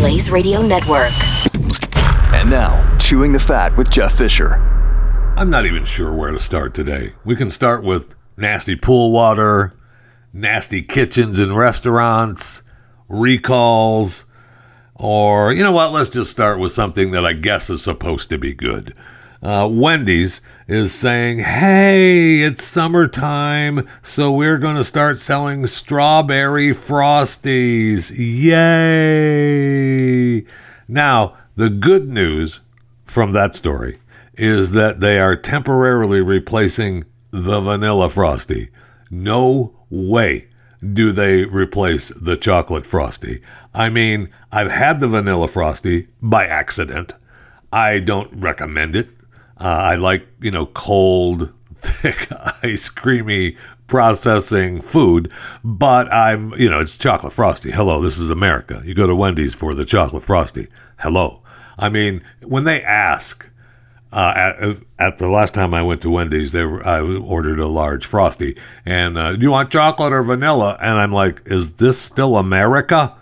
Blaze Radio Network. And now, Chewing the Fat with Jeff Fisher. I'm not even sure where to start today. We can start with nasty pool water, nasty kitchens and restaurants, recalls, or you know what? Let's just start with something that I guess is supposed to be good. Uh, Wendy's is saying, hey, it's summertime, so we're going to start selling strawberry frosties. Yay! Now, the good news from that story is that they are temporarily replacing the vanilla frosty. No way do they replace the chocolate frosty. I mean, I've had the vanilla frosty by accident. I don't recommend it. Uh, I like, you know, cold, thick, ice creamy processing food, but I'm, you know, it's chocolate frosty. Hello, this is America. You go to Wendy's for the chocolate frosty. Hello. I mean, when they ask, uh, at, at, the last time I went to Wendy's, they were, I ordered a large frosty, and uh, do you want chocolate or vanilla? And I'm like, is this still America?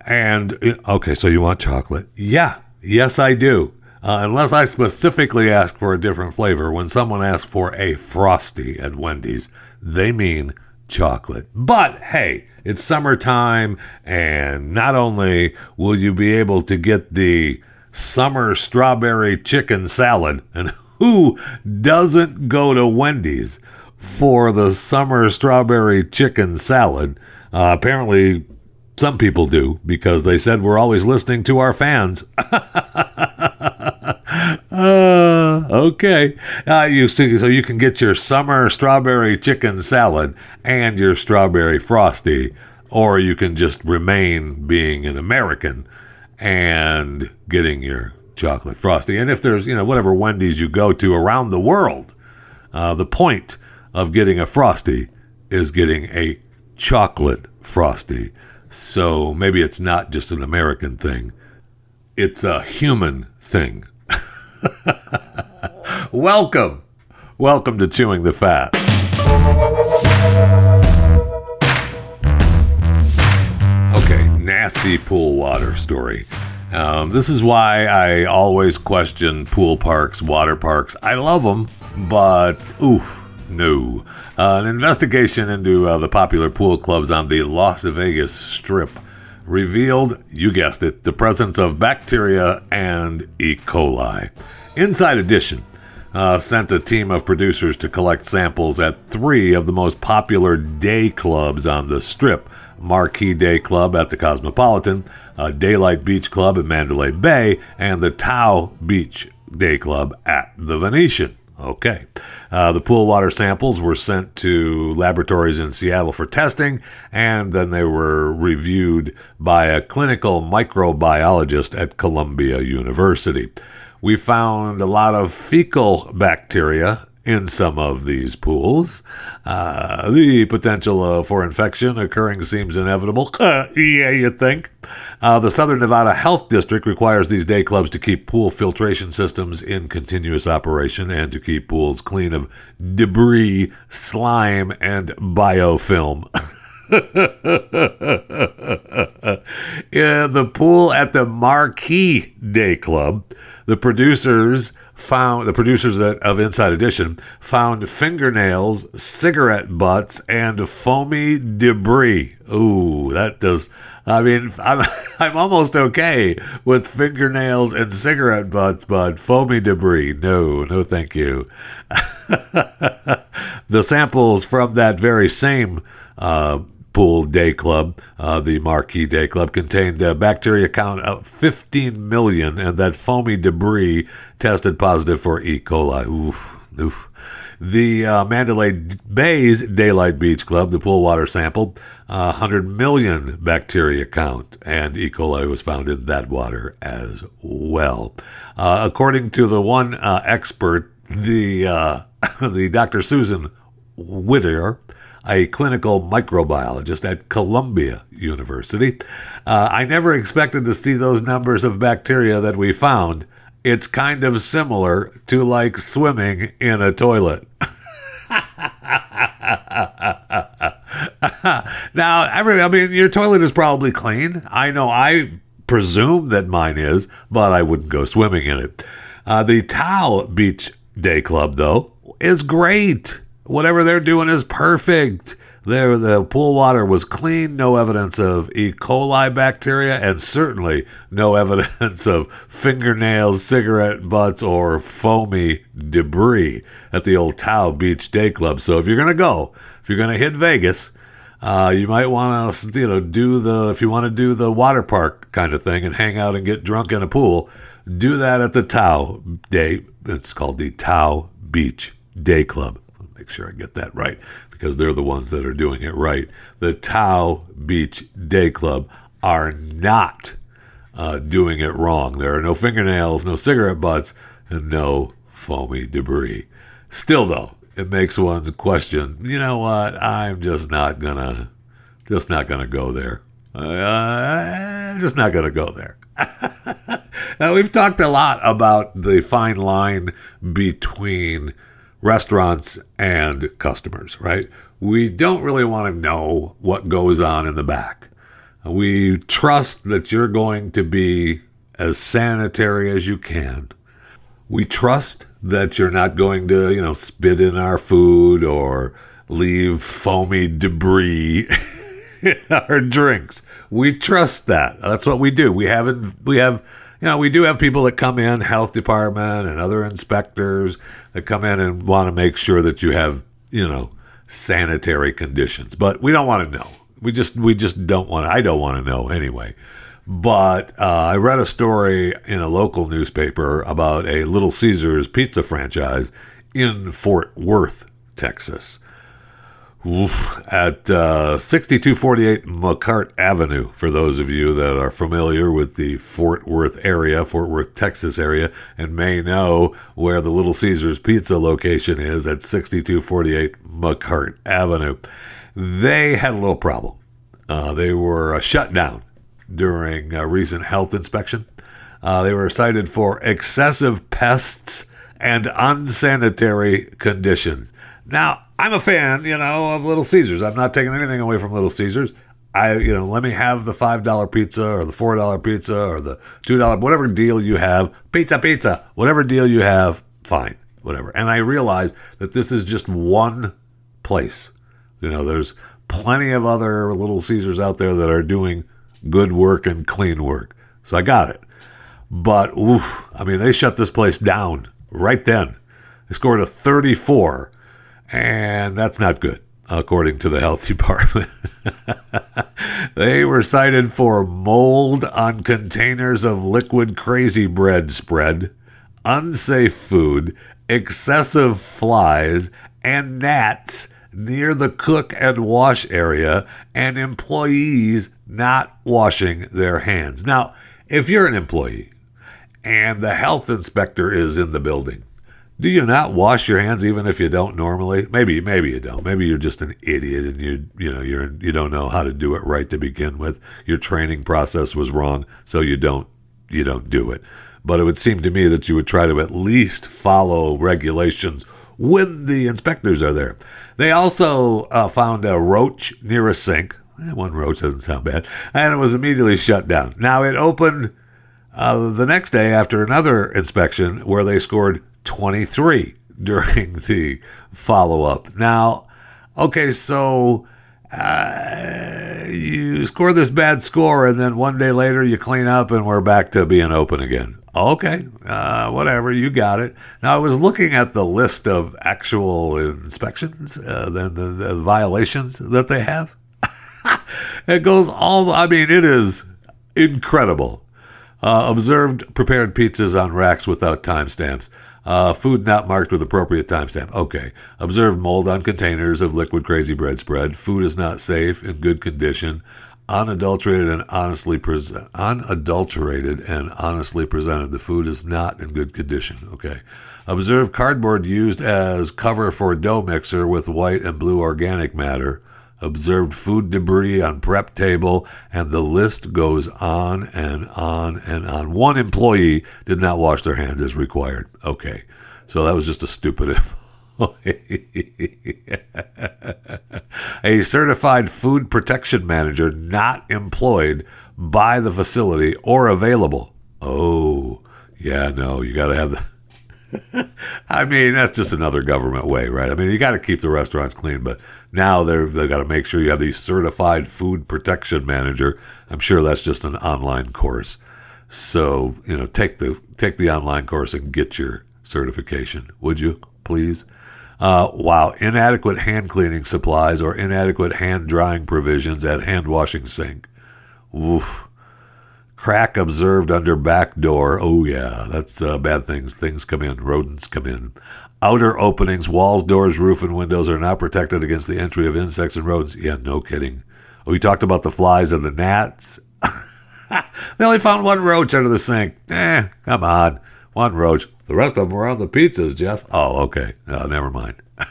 And okay, so you want chocolate? Yeah, yes, I do. Uh, unless I specifically ask for a different flavor, when someone asks for a frosty at Wendy's, they mean chocolate. But hey, it's summertime, and not only will you be able to get the summer strawberry chicken salad, and who doesn't go to Wendy's for the summer strawberry chicken salad? Uh, apparently, some people do because they said we're always listening to our fans. okay. Uh, you see, so you can get your summer strawberry chicken salad and your strawberry frosty, or you can just remain being an American and getting your chocolate frosty. And if there's, you know, whatever Wendy's you go to around the world, uh, the point of getting a frosty is getting a chocolate frosty. So maybe it's not just an American thing, it's a human thing. Welcome. Welcome to Chewing the Fat. Okay, nasty pool water story. Um, this is why I always question pool parks, water parks. I love them, but oof, no. Uh, an investigation into uh, the popular pool clubs on the Las Vegas Strip revealed, you guessed it, the presence of bacteria and E. coli. Inside Edition uh, sent a team of producers to collect samples at three of the most popular day clubs on the Strip Marquee Day Club at the Cosmopolitan, uh, Daylight Beach Club at Mandalay Bay, and the Tao Beach Day Club at the Venetian. Okay. Uh, the pool water samples were sent to laboratories in Seattle for testing, and then they were reviewed by a clinical microbiologist at Columbia University. We found a lot of fecal bacteria in some of these pools. Uh, the potential uh, for infection occurring seems inevitable. yeah, you think. Uh, the Southern Nevada Health District requires these day clubs to keep pool filtration systems in continuous operation and to keep pools clean of debris, slime, and biofilm. in the pool at the Marquee Day Club, the producers found the producers of Inside Edition found fingernails, cigarette butts, and foamy debris. Ooh, that does. I mean, I'm I'm almost okay with fingernails and cigarette butts, but foamy debris, no, no, thank you. the samples from that very same uh, Pool Day Club, uh, the Marquee Day Club, contained a bacteria count of 15 million, and that foamy debris tested positive for E. coli. Oof, oof. The uh, Mandalay Bay's Daylight Beach Club, the pool water sample, uh, 100 million bacteria count, and E. coli was found in that water as well. Uh, according to the one uh, expert, the uh, the Dr. Susan Whittier, a clinical microbiologist at Columbia University. Uh, I never expected to see those numbers of bacteria that we found. It's kind of similar to like swimming in a toilet. now, every I mean, your toilet is probably clean. I know I presume that mine is, but I wouldn't go swimming in it. Uh, the Tao Beach Day Club, though, is great. Whatever they're doing is perfect. There, the pool water was clean, no evidence of E. coli bacteria, and certainly no evidence of fingernails, cigarette butts, or foamy debris at the old Tao Beach Day Club. So if you're going to go, if you're going to hit Vegas, uh, you might want to, you know, do the, if you want to do the water park kind of thing and hang out and get drunk in a pool, do that at the Tao Day. It's called the Tao Beach Day Club. Make sure I get that right because they're the ones that are doing it right. The Tao Beach Day Club are not uh, doing it wrong. There are no fingernails, no cigarette butts, and no foamy debris. Still, though, it makes one's question. You know what? I'm just not gonna, just not gonna go there. Uh, I'm just not gonna go there. now we've talked a lot about the fine line between restaurants and customers, right? We don't really want to know what goes on in the back. We trust that you're going to be as sanitary as you can. We trust that you're not going to, you know, spit in our food or leave foamy debris in our drinks. We trust that. That's what we do. We haven't we have you know, we do have people that come in, health department and other inspectors that come in and want to make sure that you have, you know, sanitary conditions. But we don't want to know. We just we just don't want. I don't want to know anyway. But uh, I read a story in a local newspaper about a Little Caesars pizza franchise in Fort Worth, Texas. At uh, 6248 McCart Avenue, for those of you that are familiar with the Fort Worth area, Fort Worth, Texas area, and may know where the Little Caesars Pizza location is at 6248 McCart Avenue. They had a little problem. Uh, they were uh, shut down during a recent health inspection. Uh, they were cited for excessive pests and unsanitary conditions. Now, I'm a fan, you know, of Little Caesars. I'm not taking anything away from Little Caesars. I, you know, let me have the five dollar pizza or the four dollar pizza or the two dollar whatever deal you have. Pizza, pizza, whatever deal you have, fine, whatever. And I realize that this is just one place. You know, there's plenty of other Little Caesars out there that are doing good work and clean work. So I got it. But oof, I mean, they shut this place down right then. They scored a 34 and that's not good, according to the health department. they were cited for mold on containers of liquid crazy bread spread, unsafe food, excessive flies, and gnats near the cook and wash area, and employees not washing their hands. Now, if you're an employee and the health inspector is in the building, do you not wash your hands even if you don't normally? Maybe maybe you don't. Maybe you're just an idiot and you you know you're you don't know how to do it right to begin with. Your training process was wrong, so you don't you don't do it. But it would seem to me that you would try to at least follow regulations when the inspectors are there. They also uh, found a roach near a sink. Eh, one roach doesn't sound bad, and it was immediately shut down. Now it opened uh, the next day after another inspection where they scored 23 during the follow up. Now, okay, so uh, you score this bad score, and then one day later you clean up, and we're back to being open again. Okay, uh, whatever, you got it. Now, I was looking at the list of actual inspections, uh, the, the, the violations that they have. it goes all, I mean, it is incredible. Uh, observed prepared pizzas on racks without timestamps. Uh, food not marked with appropriate timestamp. Okay. Observed mold on containers of liquid crazy bread spread. Food is not safe, in good condition. Unadulterated and honestly present. Unadulterated and honestly presented. The food is not in good condition. Okay. Observed cardboard used as cover for dough mixer with white and blue organic matter observed food debris on prep table, and the list goes on and on and on. One employee did not wash their hands as required. Okay, so that was just a stupid. a certified food protection manager not employed by the facility or available. Oh, yeah, no, you got to have the. I mean, that's just another government way, right? I mean, you got to keep the restaurants clean, but now they're they got to make sure you have the certified food protection manager. I'm sure that's just an online course. So you know, take the take the online course and get your certification, would you please? Uh, wow, inadequate hand cleaning supplies or inadequate hand drying provisions at hand washing sink. Oof. Crack observed under back door. Oh, yeah, that's uh, bad things. Things come in, rodents come in. Outer openings, walls, doors, roof, and windows are not protected against the entry of insects and rodents. Yeah, no kidding. We talked about the flies and the gnats. they only found one roach under the sink. Eh, come on. One roach. The rest of them were on the pizzas, Jeff. Oh, okay. Oh, never mind.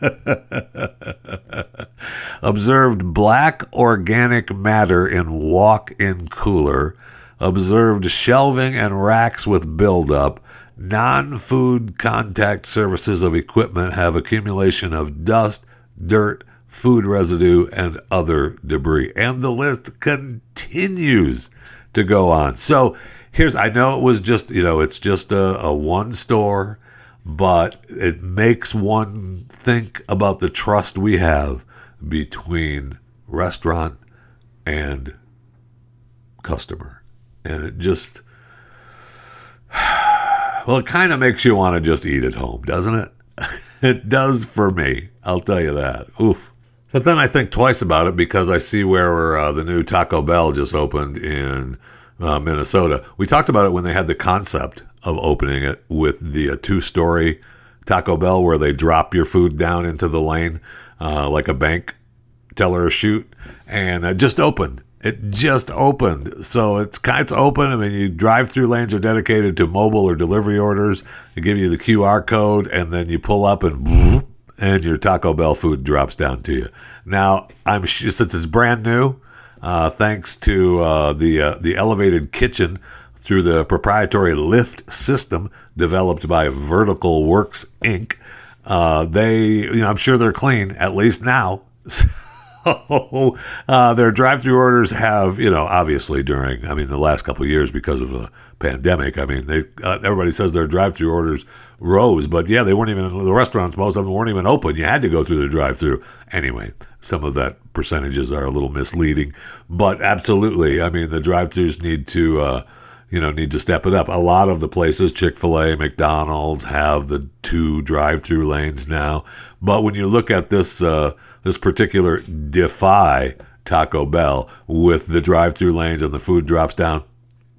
Observed black organic matter in walk in cooler. Observed shelving and racks with buildup. Non food contact surfaces of equipment have accumulation of dust, dirt, food residue, and other debris. And the list continues to go on. So here's, I know it was just, you know, it's just a, a one store, but it makes one think about the trust we have between restaurant and customer. And it just, well, it kind of makes you want to just eat at home, doesn't it? it does for me. I'll tell you that. Oof. But then I think twice about it because I see where uh, the new Taco Bell just opened in uh, Minnesota. We talked about it when they had the concept of opening it with the uh, two story Taco Bell where they drop your food down into the lane uh, like a bank teller chute, and it just opened. It just opened, so it's it's open. I mean, you drive-through lanes are dedicated to mobile or delivery orders. They give you the QR code, and then you pull up and and your Taco Bell food drops down to you. Now, I'm since it's brand new, uh, thanks to uh, the uh, the elevated kitchen through the proprietary lift system developed by Vertical Works Inc. Uh, they, you know, I'm sure they're clean at least now. So uh, their drive-through orders have, you know, obviously during, I mean, the last couple of years because of the pandemic. I mean, they uh, everybody says their drive-through orders rose, but yeah, they weren't even the restaurants. Most of them weren't even open. You had to go through the drive-through anyway. Some of that percentages are a little misleading, but absolutely, I mean, the drive-throughs need to. Uh, you know, need to step it up. A lot of the places, Chick fil A, McDonald's, have the two drive through lanes now. But when you look at this, uh, this particular Defy Taco Bell with the drive through lanes and the food drops down,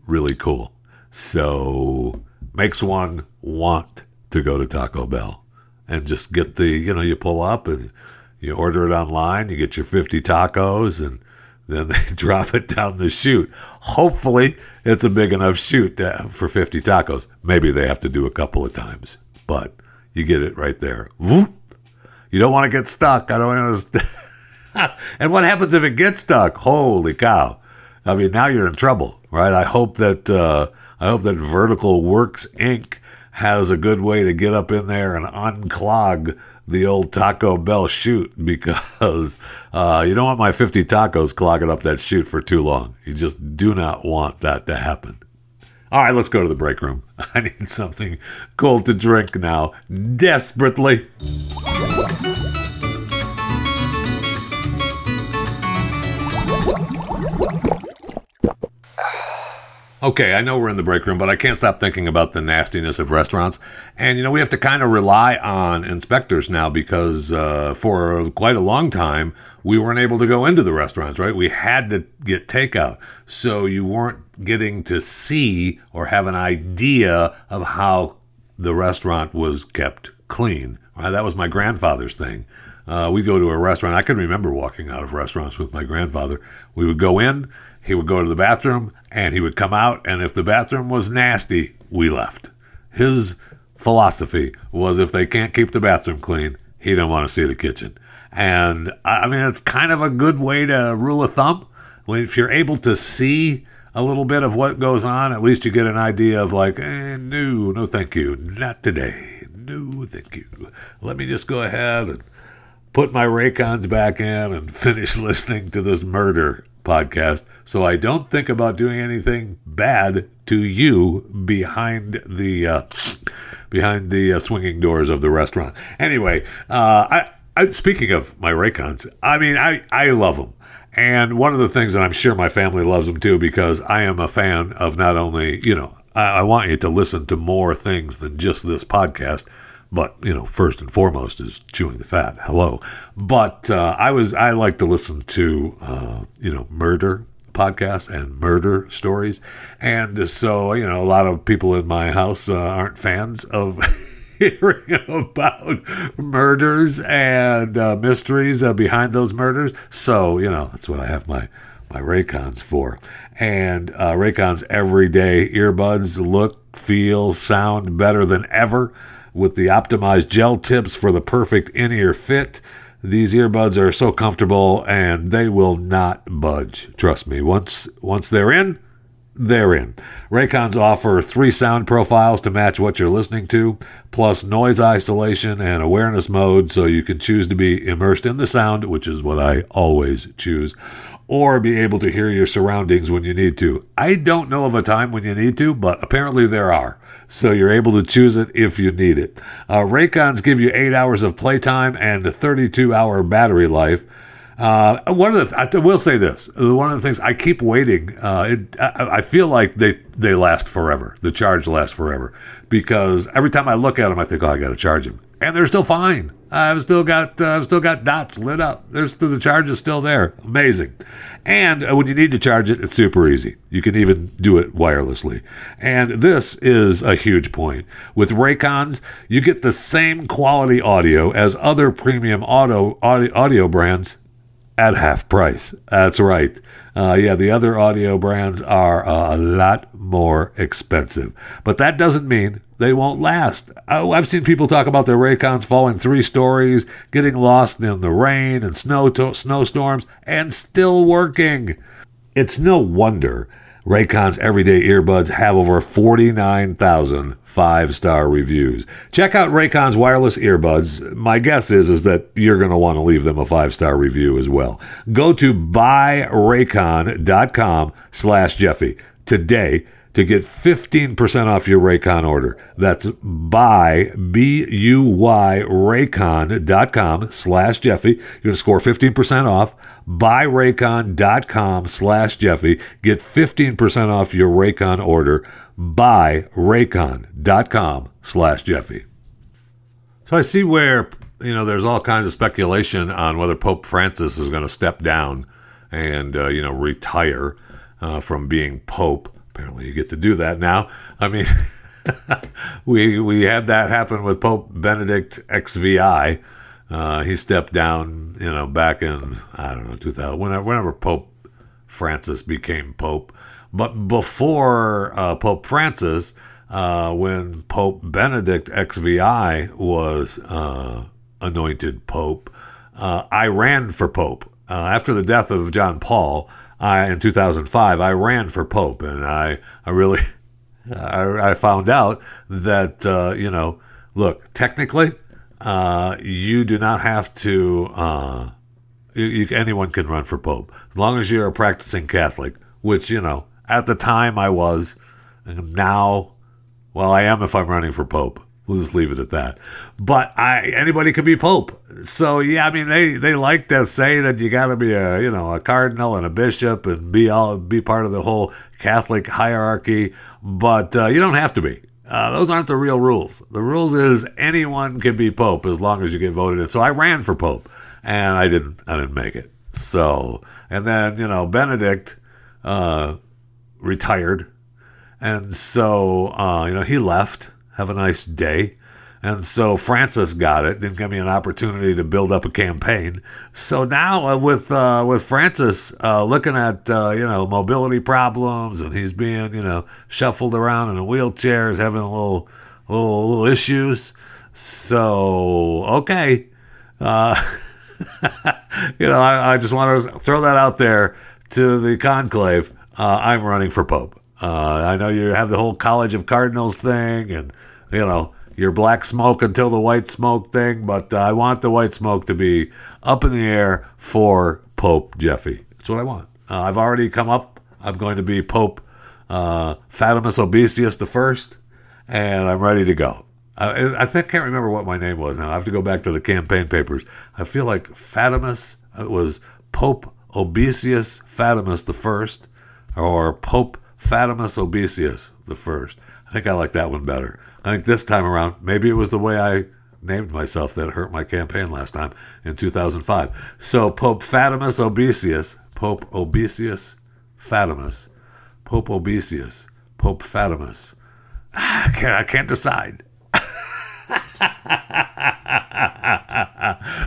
really cool. So makes one want to go to Taco Bell and just get the, you know, you pull up and you order it online, you get your 50 tacos and then they drop it down the chute. Hopefully, it's a big enough chute to, for 50 tacos. Maybe they have to do a couple of times, but you get it right there. Whoop. You don't want to get stuck. I don't want to. and what happens if it gets stuck? Holy cow! I mean, now you're in trouble, right? I hope that uh, I hope that Vertical Works Inc. has a good way to get up in there and unclog the old Taco Bell chute because uh, you don't want my 50 tacos clogging up that chute for too long. You just do not want that to happen. All right, let's go to the break room. I need something cold to drink now, desperately. Okay, I know we're in the break room, but I can't stop thinking about the nastiness of restaurants. And, you know, we have to kind of rely on inspectors now because uh, for quite a long time, we weren't able to go into the restaurants, right? We had to get takeout. So you weren't getting to see or have an idea of how the restaurant was kept clean. Right? That was my grandfather's thing. Uh, we go to a restaurant. I can remember walking out of restaurants with my grandfather. We would go in he would go to the bathroom and he would come out, and if the bathroom was nasty, we left. His philosophy was if they can't keep the bathroom clean, he didn't want to see the kitchen. And I mean, it's kind of a good way to rule of thumb. If you're able to see a little bit of what goes on, at least you get an idea of like, eh, no, no, thank you, not today. No, thank you. Let me just go ahead and put my Raycons back in and finish listening to this murder podcast, so I don't think about doing anything bad to you behind the uh, behind the uh, swinging doors of the restaurant. Anyway, uh, I, I speaking of my Raycons, I mean I I love them. And one of the things that I'm sure my family loves them too, because I am a fan of not only, you know, I, I want you to listen to more things than just this podcast, but you know, first and foremost is chewing the fat. Hello, but uh, I was I like to listen to uh, you know murder podcasts and murder stories, and so you know a lot of people in my house uh, aren't fans of. hearing about murders and uh, mysteries uh, behind those murders. So, you know, that's what I have my, my Raycons for. And uh, Raycons everyday earbuds look, feel, sound better than ever with the optimized gel tips for the perfect in ear fit. These earbuds are so comfortable and they will not budge. Trust me, once once they're in, they're in. Raycons offer three sound profiles to match what you're listening to, plus noise isolation and awareness mode so you can choose to be immersed in the sound, which is what I always choose, or be able to hear your surroundings when you need to. I don't know of a time when you need to, but apparently there are. So you're able to choose it if you need it. Uh, Raycons give you 8 hours of playtime and a 32 hour battery life. Uh, one of the I will say this. One of the things I keep waiting. Uh, it, I, I, feel like they they last forever. The charge lasts forever because every time I look at them, I think, oh, I got to charge them, and they're still fine. I've still got uh, I've still got dots lit up. There's the charge is still there. Amazing. And uh, when you need to charge it, it's super easy. You can even do it wirelessly. And this is a huge point. With Raycons, you get the same quality audio as other premium auto audio, audio brands at half price. That's right. Uh, yeah, the other audio brands are uh, a lot more expensive, but that doesn't mean they won't last. Oh, I've seen people talk about their Raycons falling three stories, getting lost in the rain and snow to- snowstorms, and still working. It's no wonder Raycon's everyday earbuds have over 49,000 five-star reviews. Check out Raycon's wireless earbuds. My guess is is that you're going to want to leave them a five-star review as well. Go to buyraycon.com slash Jeffy today to get 15% off your Raycon order. That's buy, B-U-Y, raycon.com slash Jeffy. You're going to score 15% off. Buy Buyraycon.com slash Jeffy. Get 15% off your Raycon order. Buyraycon.com slash Jeffy. So I see where, you know, there's all kinds of speculation on whether Pope Francis is going to step down and, uh, you know, retire uh, from being Pope. Apparently, you get to do that now. I mean, we we had that happen with Pope Benedict XVI. Uh, he stepped down, you know, back in I don't know 2000, whenever, whenever Pope Francis became Pope. But before uh, Pope Francis, uh, when Pope Benedict XVI was uh, anointed Pope, uh, I ran for Pope. Uh, after the death of John Paul, I, in 2005, I ran for Pope, and I, I really, I, I found out that uh, you know, look, technically, uh, you do not have to. Uh, you, you, anyone can run for Pope as long as you're a practicing Catholic, which you know, at the time I was, now, well, I am if I'm running for Pope. We'll just leave it at that. But I anybody can be pope. So yeah, I mean they they like to say that you got to be a you know a cardinal and a bishop and be all be part of the whole Catholic hierarchy, but uh, you don't have to be. Uh, those aren't the real rules. The rules is anyone can be pope as long as you get voted in. So I ran for pope, and I didn't. I didn't make it. So and then you know Benedict uh, retired, and so uh, you know he left have a nice day. And so Francis got it, didn't give me an opportunity to build up a campaign. So now uh, with uh, with Francis uh, looking at uh, you know mobility problems and he's being you know shuffled around in a wheelchair, is having a little little, little issues. So okay, uh, you know I, I, just want to throw that out there to the conclave. Uh, I'm running for pope. I know you have the whole College of Cardinals thing and you know, your black smoke until the white smoke thing, but uh, I want the white smoke to be up in the air for Pope Jeffy. That's what I want. Uh, I've already come up. I'm going to be Pope uh, Fatimus Obesius the First, and I'm ready to go. I, I think can't remember what my name was now. I have to go back to the campaign papers. I feel like Fatimus. It was Pope Obesius Fatimus the First, or Pope Fatimus Obesius the First. I think I like that one better. I think this time around, maybe it was the way I named myself that hurt my campaign last time in 2005. So Pope Fatimus Obesius, Pope Obesius Fatimus, Pope Obesius, Pope Fatimus. Ah, I can't, I can't decide.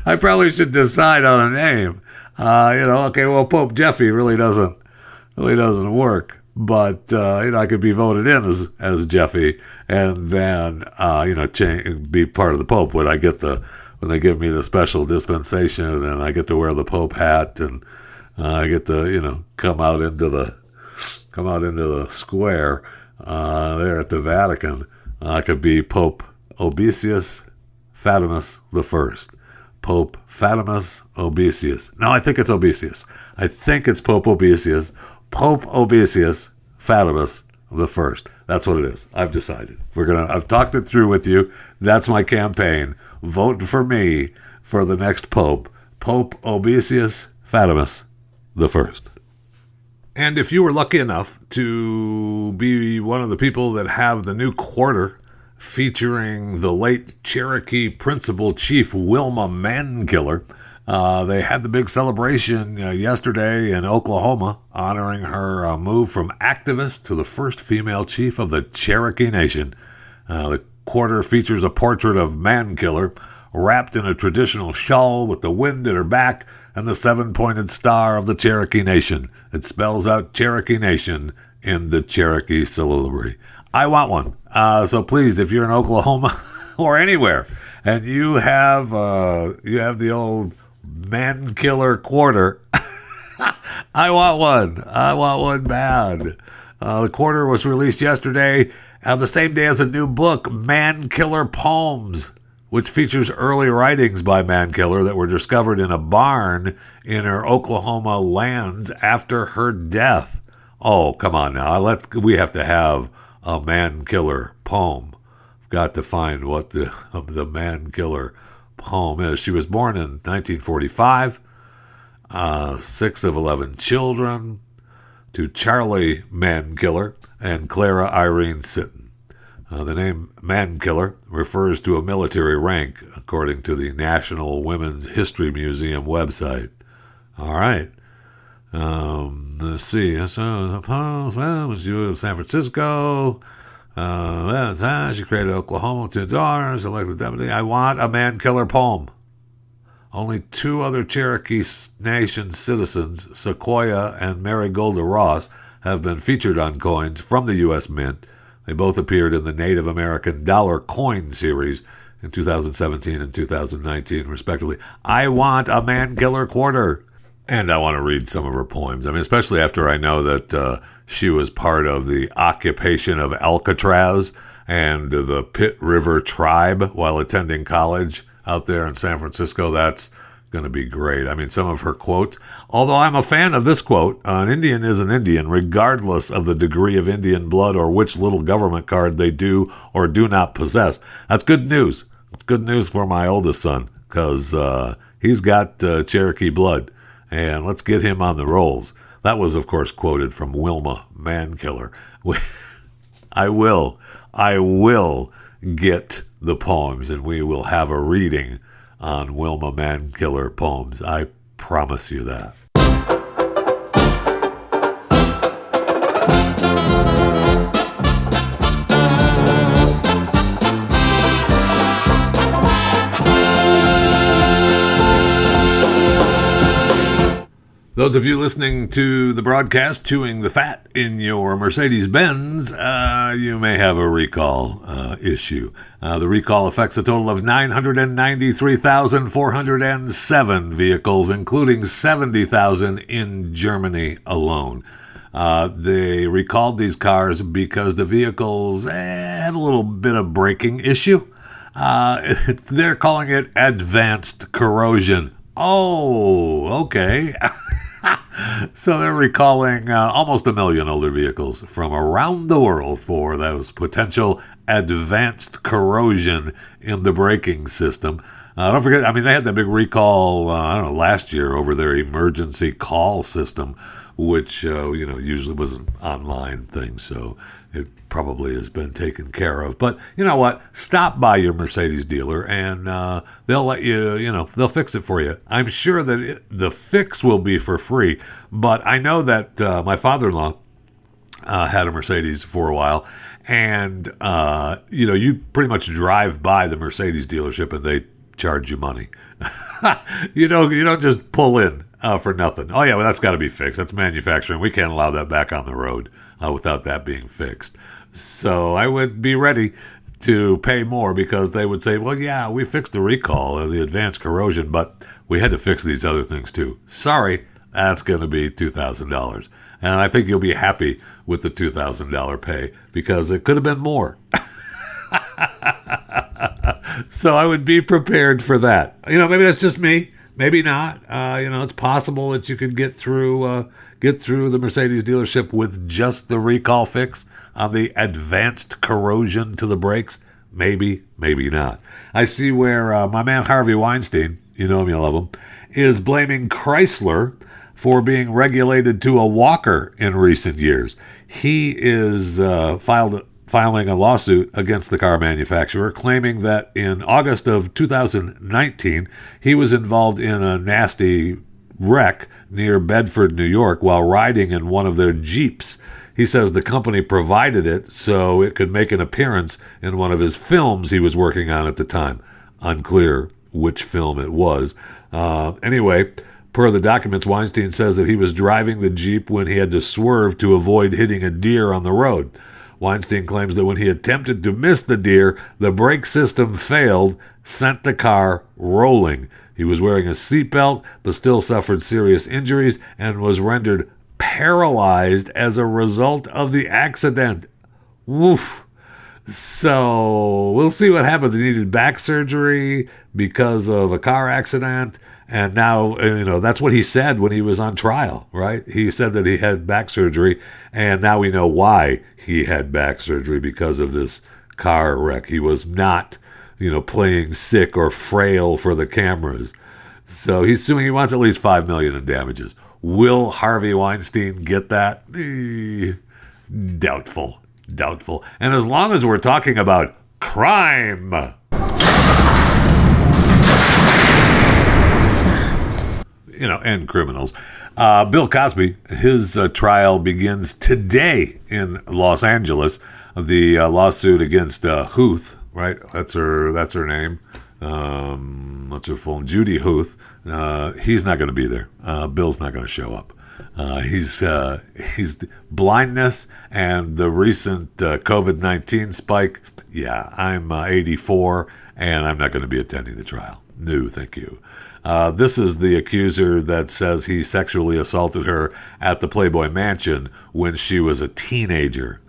I probably should decide on a name. Uh, you know, okay, well, Pope Jeffy really doesn't really doesn't work, but uh, you know, I could be voted in as as Jeffy, and then uh, you know, be part of the Pope when I get the when they give me the special dispensation, and I get to wear the Pope hat, and uh, I get to you know come out into the come out into the square uh, there at the Vatican. I could be Pope Obesius Fatimus the First. Pope Fatimus Obesius. No, I think it's Obesius. I think it's Pope Obesius. Pope Obesius Fatimus the First. That's what it is. I've decided. We're gonna. I've talked it through with you. That's my campaign. Vote for me for the next Pope. Pope Obesius Fatimus the First. And if you were lucky enough to be one of the people that have the new quarter featuring the late Cherokee Principal Chief Wilma Mankiller, uh, they had the big celebration uh, yesterday in Oklahoma honoring her uh, move from activist to the first female chief of the Cherokee Nation. Uh, the quarter features a portrait of Mankiller, wrapped in a traditional shawl with the wind at her back and the seven pointed star of the Cherokee Nation. It spells out Cherokee Nation in the Cherokee syllabary. I want one. Uh, so please, if you're in Oklahoma or anywhere and you have you have the old Mankiller quarter, I want one. I want one bad. Uh, the quarter was released yesterday, uh, the same day as a new book, Mankiller Poems which features early writings by Mankiller that were discovered in a barn in her Oklahoma lands after her death. Oh, come on now. Let's we have to have a Mankiller poem. I've got to find what the the Mankiller poem is. She was born in 1945. Uh, six of 11 children to Charlie Mankiller and Clara Irene Sitton. Uh, the name Mankiller refers to a military rank, according to the National Women's History Museum website. All right. Um, let's see. So, of San Francisco. Uh, that's she created Oklahoma two daughters, elected deputy. I want a Mankiller poem. Only two other Cherokee Nation citizens, Sequoyah and Mary Golda Ross, have been featured on coins from the U.S. Mint they both appeared in the Native American Dollar Coin series in 2017 and 2019, respectively. I want a Mankiller quarter. And I want to read some of her poems. I mean, especially after I know that uh, she was part of the occupation of Alcatraz and the Pit River tribe while attending college out there in San Francisco. That's going to be great. I mean, some of her quotes, although I'm a fan of this quote an Indian is an Indian, regardless of the degree of Indian blood or which little government card they do or do not possess. That's good news. It's good news for my oldest son because uh, he's got uh, Cherokee blood, and let's get him on the rolls. That was, of course, quoted from Wilma Mankiller. I will, I will get the poems, and we will have a reading on Wilma Mankiller poems. I promise you that. Those of you listening to the broadcast chewing the fat in your Mercedes Benz, uh, you may have a recall uh, issue. Uh, the recall affects a total of 993,407 vehicles, including 70,000 in Germany alone. Uh, they recalled these cars because the vehicles eh, have a little bit of braking issue. Uh, they're calling it advanced corrosion. Oh, okay. so they're recalling uh, almost a million older vehicles from around the world for those potential advanced corrosion in the braking system. Uh, don't forget, I mean, they had that big recall, uh, I don't know, last year over their emergency call system, which, uh, you know, usually was an online thing. So probably has been taken care of. But you know what? Stop by your Mercedes dealer and uh, they'll let you, you know, they'll fix it for you. I'm sure that it, the fix will be for free. But I know that uh, my father in law uh, had a Mercedes for a while. And, uh, you know, you pretty much drive by the Mercedes dealership and they charge you money. you don't, you don't just pull in uh, for nothing. Oh, yeah, well, that's got to be fixed. That's manufacturing. We can't allow that back on the road uh, without that being fixed. So I would be ready to pay more because they would say, well, yeah, we fixed the recall or the advanced corrosion, but we had to fix these other things too. Sorry, that's going to be $2,000. And I think you'll be happy with the $2,000 pay because it could have been more. so I would be prepared for that. You know, maybe that's just me. Maybe not. Uh, you know, it's possible that you could get through uh, get through the Mercedes dealership with just the recall fix on the advanced corrosion to the brakes. Maybe, maybe not. I see where uh, my man Harvey Weinstein, you know him, you love him, is blaming Chrysler for being regulated to a walker in recent years. He is uh, filed filing a lawsuit against the car manufacturer, claiming that in August of 2019 he was involved in a nasty wreck near Bedford, New York, while riding in one of their Jeeps. He says the company provided it so it could make an appearance in one of his films he was working on at the time. Unclear which film it was. Uh, anyway, per the documents, Weinstein says that he was driving the Jeep when he had to swerve to avoid hitting a deer on the road. Weinstein claims that when he attempted to miss the deer, the brake system failed, sent the car rolling. He was wearing a seatbelt, but still suffered serious injuries and was rendered paralyzed as a result of the accident. Woof. So we'll see what happens. He needed back surgery because of a car accident. And now, you know, that's what he said when he was on trial, right? He said that he had back surgery. And now we know why he had back surgery because of this car wreck. He was not, you know, playing sick or frail for the cameras. So he's suing, he wants at least 5 million in damages. Will Harvey Weinstein get that? Eh, doubtful. Doubtful. And as long as we're talking about crime, you know, and criminals. Uh, Bill Cosby, his uh, trial begins today in Los Angeles. The uh, lawsuit against uh, Huth, right? That's her. That's her name. Um, what's her full? Judy Huth. Uh, he's not going to be there. Uh, Bill's not going to show up. Uh, he's uh, he's blindness and the recent uh, COVID nineteen spike. Yeah, I'm uh, 84 and I'm not going to be attending the trial. No, thank you. this is the accuser that says he sexually assaulted her at the Playboy Mansion when she was a teenager.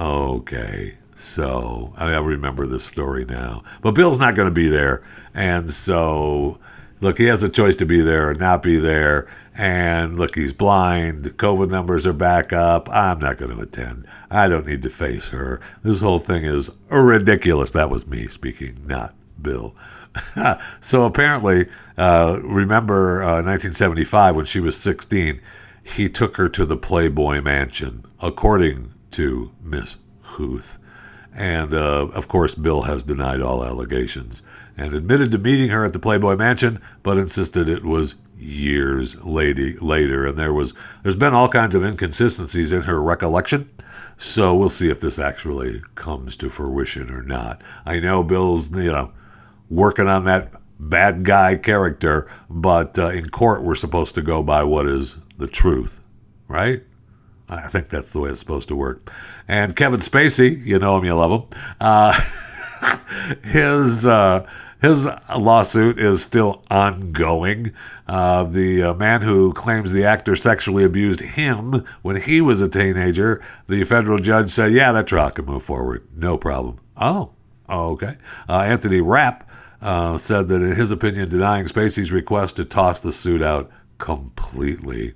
Okay, so I, mean, I remember this story now. But Bill's not going to be there, and so look, he has a choice to be there or not be there. And look, he's blind. COVID numbers are back up. I'm not going to attend. I don't need to face her. This whole thing is ridiculous. That was me speaking, not Bill. so apparently, uh, remember uh, 1975 when she was 16, he took her to the Playboy Mansion, according to Miss Huth. And uh, of course, Bill has denied all allegations and admitted to meeting her at the Playboy Mansion, but insisted it was years lady, later. And there was there's been all kinds of inconsistencies in her recollection. So we'll see if this actually comes to fruition or not. I know Bill's you know working on that bad guy character, but uh, in court we're supposed to go by what is the truth, right? I think that's the way it's supposed to work. And Kevin Spacey, you know him, you love him. Uh, his uh, his lawsuit is still ongoing. Uh, the uh, man who claims the actor sexually abused him when he was a teenager, the federal judge said, "Yeah, that trial can move forward, no problem." Oh, okay. Uh, Anthony Rapp uh, said that, in his opinion, denying Spacey's request to toss the suit out completely.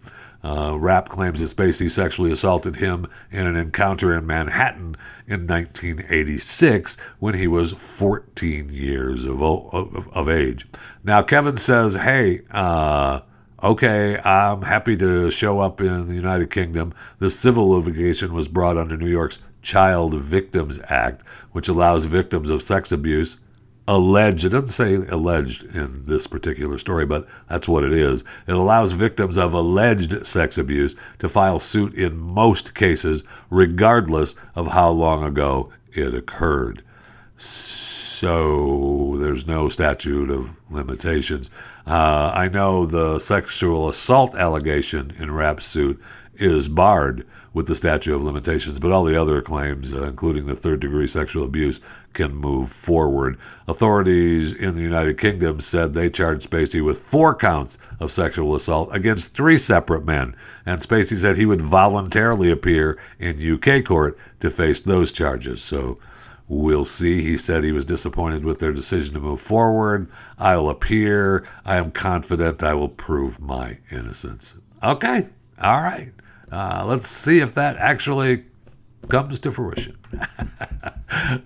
Uh, Rapp claims that Spacey sexually assaulted him in an encounter in Manhattan in 1986 when he was 14 years of, of, of age. Now, Kevin says, hey, uh, okay, I'm happy to show up in the United Kingdom. The civil litigation was brought under New York's Child Victims Act, which allows victims of sex abuse alleged, it doesn't say alleged in this particular story, but that's what it is. It allows victims of alleged sex abuse to file suit in most cases, regardless of how long ago it occurred. So there's no statute of limitations. Uh, I know the sexual assault allegation in Rapp's suit is barred with the statute of limitations, but all the other claims, uh, including the third degree sexual abuse, can move forward. Authorities in the United Kingdom said they charged Spacey with four counts of sexual assault against three separate men, and Spacey said he would voluntarily appear in UK court to face those charges. So We'll see. He said he was disappointed with their decision to move forward. I'll appear. I am confident I will prove my innocence. Okay. All right. Uh, let's see if that actually comes to fruition.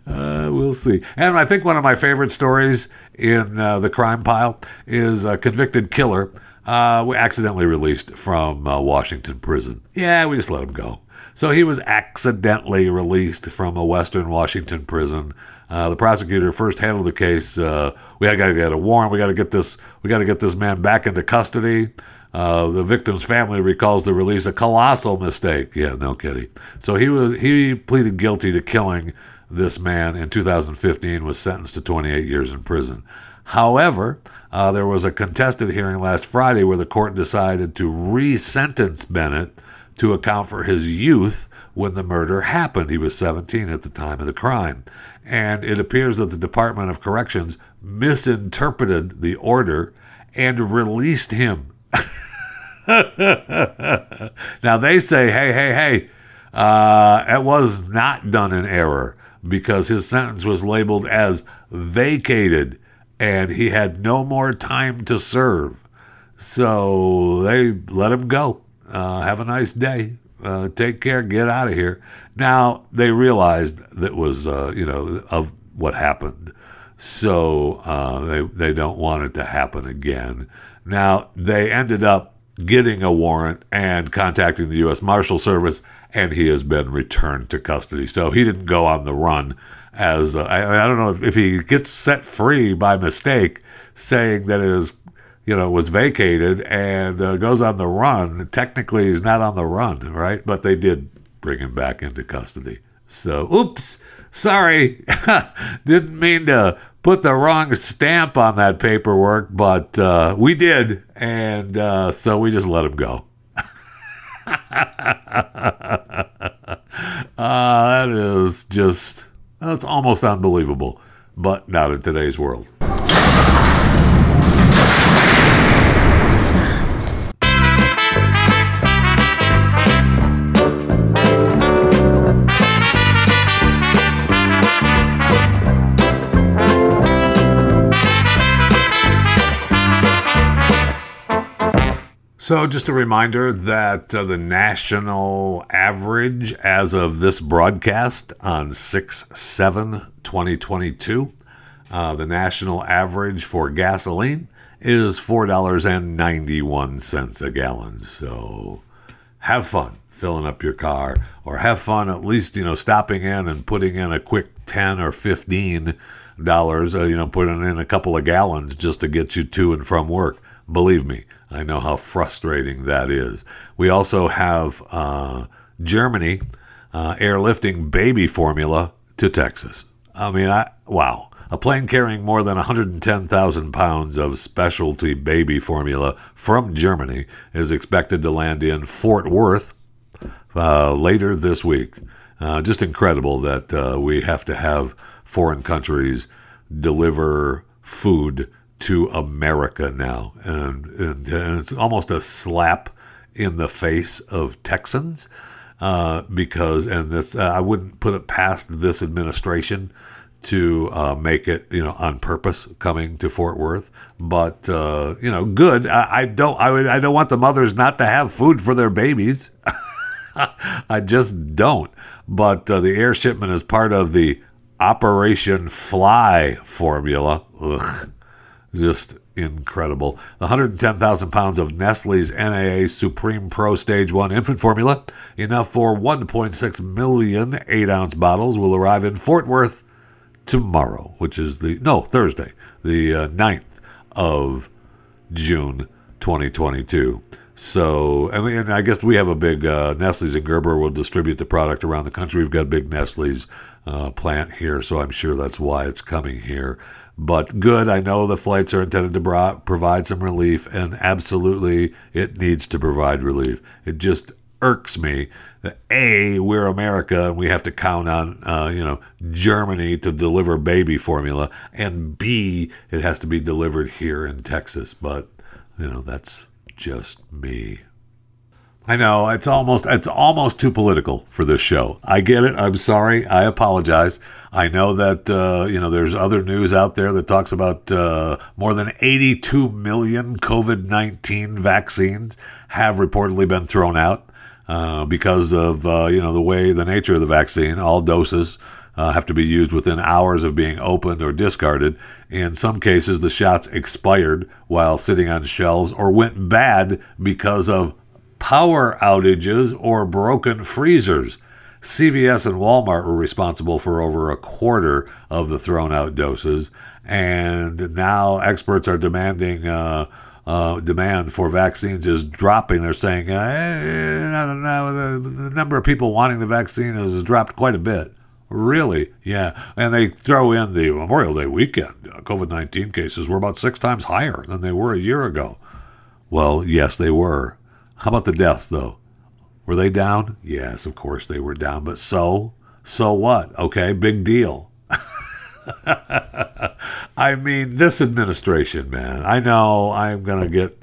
uh, we'll see. And I think one of my favorite stories in uh, the crime pile is a convicted killer. Uh, we accidentally released from uh, Washington prison. Yeah, we just let him go. So he was accidentally released from a Western Washington prison. Uh, the prosecutor first handled the case. Uh, we got to get a warrant. We got to get this. We got to get this man back into custody. Uh, the victim's family recalls the release a colossal mistake. Yeah, no kidding. So he was he pleaded guilty to killing this man in 2015. Was sentenced to 28 years in prison. However, uh, there was a contested hearing last Friday where the court decided to re-sentence Bennett to account for his youth when the murder happened. He was 17 at the time of the crime. And it appears that the Department of Corrections misinterpreted the order and released him. now they say, hey, hey, hey, uh, it was not done in error because his sentence was labeled as vacated and he had no more time to serve. So they let him go. Uh, have a nice day. Uh, take care. Get out of here. Now they realized that was uh, you know of what happened, so uh, they they don't want it to happen again. Now they ended up getting a warrant and contacting the U.S. Marshal Service, and he has been returned to custody. So he didn't go on the run. As uh, I, I don't know if, if he gets set free by mistake, saying that his you know, was vacated and uh, goes on the run. Technically, he's not on the run, right? But they did bring him back into custody. So, oops, sorry. Didn't mean to put the wrong stamp on that paperwork, but uh, we did. And uh, so we just let him go. Uh, that is just, that's almost unbelievable, but not in today's world. So, just a reminder that uh, the national average as of this broadcast on 6 7 2022, uh, the national average for gasoline is $4.91 a gallon. So, have fun filling up your car or have fun at least, you know, stopping in and putting in a quick 10 or 15 dollars, uh, you know, putting in a couple of gallons just to get you to and from work. Believe me, I know how frustrating that is. We also have uh, Germany uh, airlifting baby formula to Texas. I mean, I, wow. A plane carrying more than 110,000 pounds of specialty baby formula from Germany is expected to land in Fort Worth uh, later this week. Uh, just incredible that uh, we have to have foreign countries deliver food to America now, and, and, and it's almost a slap in the face of Texans uh, because, and this uh, I wouldn't put it past this administration to uh, make it, you know, on purpose coming to Fort Worth. But uh, you know, good. I, I don't. I would. I don't want the mothers not to have food for their babies. I just don't. But uh, the air shipment is part of the Operation Fly formula. Ugh, just incredible. The 110,000 pounds of Nestle's NAN Supreme Pro Stage 1 infant formula, enough for 1.6 million 8 ounce bottles, will arrive in Fort Worth tomorrow, which is the, no, Thursday, the uh, 9th of June 2022. So, I mean, I guess we have a big uh, Nestle's and Gerber will distribute the product around the country. We've got a big Nestle's uh, plant here, so I'm sure that's why it's coming here. But good, I know the flights are intended to provide some relief, and absolutely it needs to provide relief. It just irks me that A, we're America and we have to count on, uh, you know, Germany to deliver baby formula, and B, it has to be delivered here in Texas. But, you know, that's just me. I know it's almost it's almost too political for this show. I get it. I'm sorry. I apologize. I know that uh, you know there's other news out there that talks about uh, more than 82 million COVID-19 vaccines have reportedly been thrown out uh, because of uh, you know the way the nature of the vaccine. All doses uh, have to be used within hours of being opened or discarded. In some cases, the shots expired while sitting on shelves or went bad because of power outages or broken freezers. CVS and Walmart were responsible for over a quarter of the thrown out doses, and now experts are demanding. Uh, uh, demand for vaccines is dropping. They're saying uh, I don't know, the, the number of people wanting the vaccine has dropped quite a bit. Really? Yeah. And they throw in the Memorial Day weekend. COVID 19 cases were about six times higher than they were a year ago. Well, yes, they were. How about the deaths, though? Were they down? Yes, of course they were down. But so? So what? Okay, big deal. I mean, this administration, man, I know I'm going to get.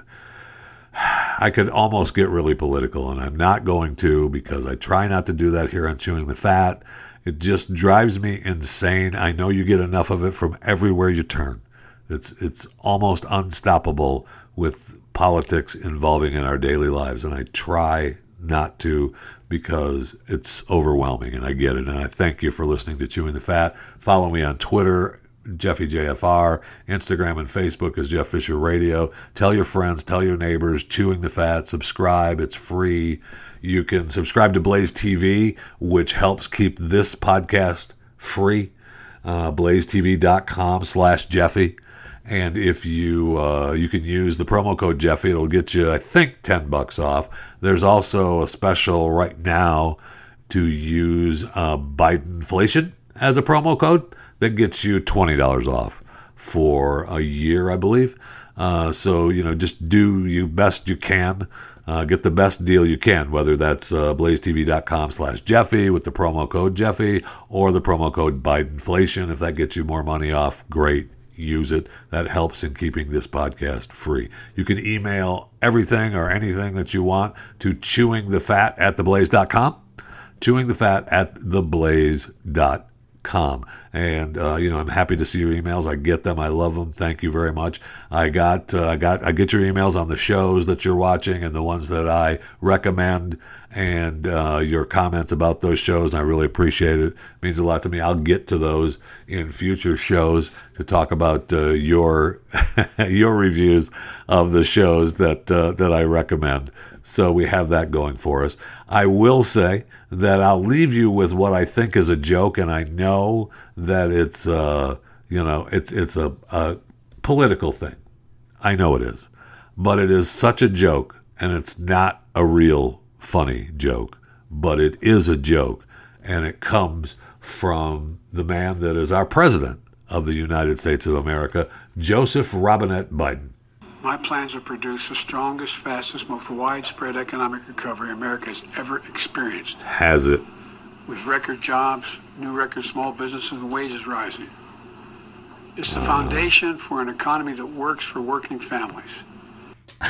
I could almost get really political, and I'm not going to because I try not to do that here on Chewing the Fat. It just drives me insane. I know you get enough of it from everywhere you turn. It's it's almost unstoppable with politics involving in our daily lives, and I try not to because it's overwhelming, and I get it. And I thank you for listening to Chewing the Fat. Follow me on Twitter, Jeffy JFR, Instagram and Facebook is Jeff Fisher Radio. Tell your friends, tell your neighbors, Chewing the Fat, subscribe. It's free. You can subscribe to Blaze TV, which helps keep this podcast free. Uh, blazetv.com slash Jeffy. And if you uh, you can use the promo code Jeffy, it'll get you I think ten bucks off. There's also a special right now to use uh, Bidenflation as a promo code that gets you twenty dollars off for a year, I believe. Uh, so you know, just do you best you can. Uh, get the best deal you can, whether that's uh, blazetv.com slash Jeffy with the promo code Jeffy or the promo code Bidenflation. If that gets you more money off, great use it. That helps in keeping this podcast free. You can email everything or anything that you want to chewingthefat at theblaze.com. Chewingthefat at theblaze.com. And uh, you know, I'm happy to see your emails. I get them. I love them. Thank you very much. I got, uh, I got, I get your emails on the shows that you're watching and the ones that I recommend, and uh, your comments about those shows. I really appreciate it. it. Means a lot to me. I'll get to those in future shows to talk about uh, your your reviews of the shows that uh, that I recommend. So we have that going for us. I will say that I'll leave you with what I think is a joke, and I know that it's uh, you know it's it's a, a political thing. I know it is, but it is such a joke, and it's not a real funny joke, but it is a joke, and it comes from the man that is our president of the United States of America, Joseph Robinette Biden. My plans to produce the strongest, fastest, most widespread economic recovery America has ever experienced. Has it? With record jobs, new record small businesses, and wages rising. It's the foundation for an economy that works for working families.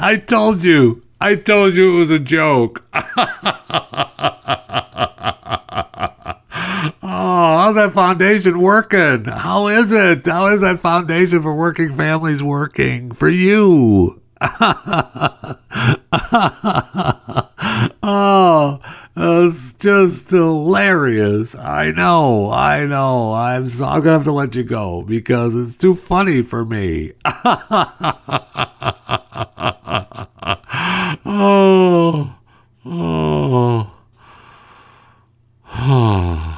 I told you. I told you it was a joke. that foundation working? How is it? How is that foundation for working families working for you? oh, it's just hilarious. I know, I know. I'm so, I'm gonna have to let you go because it's too funny for me. oh, oh, oh.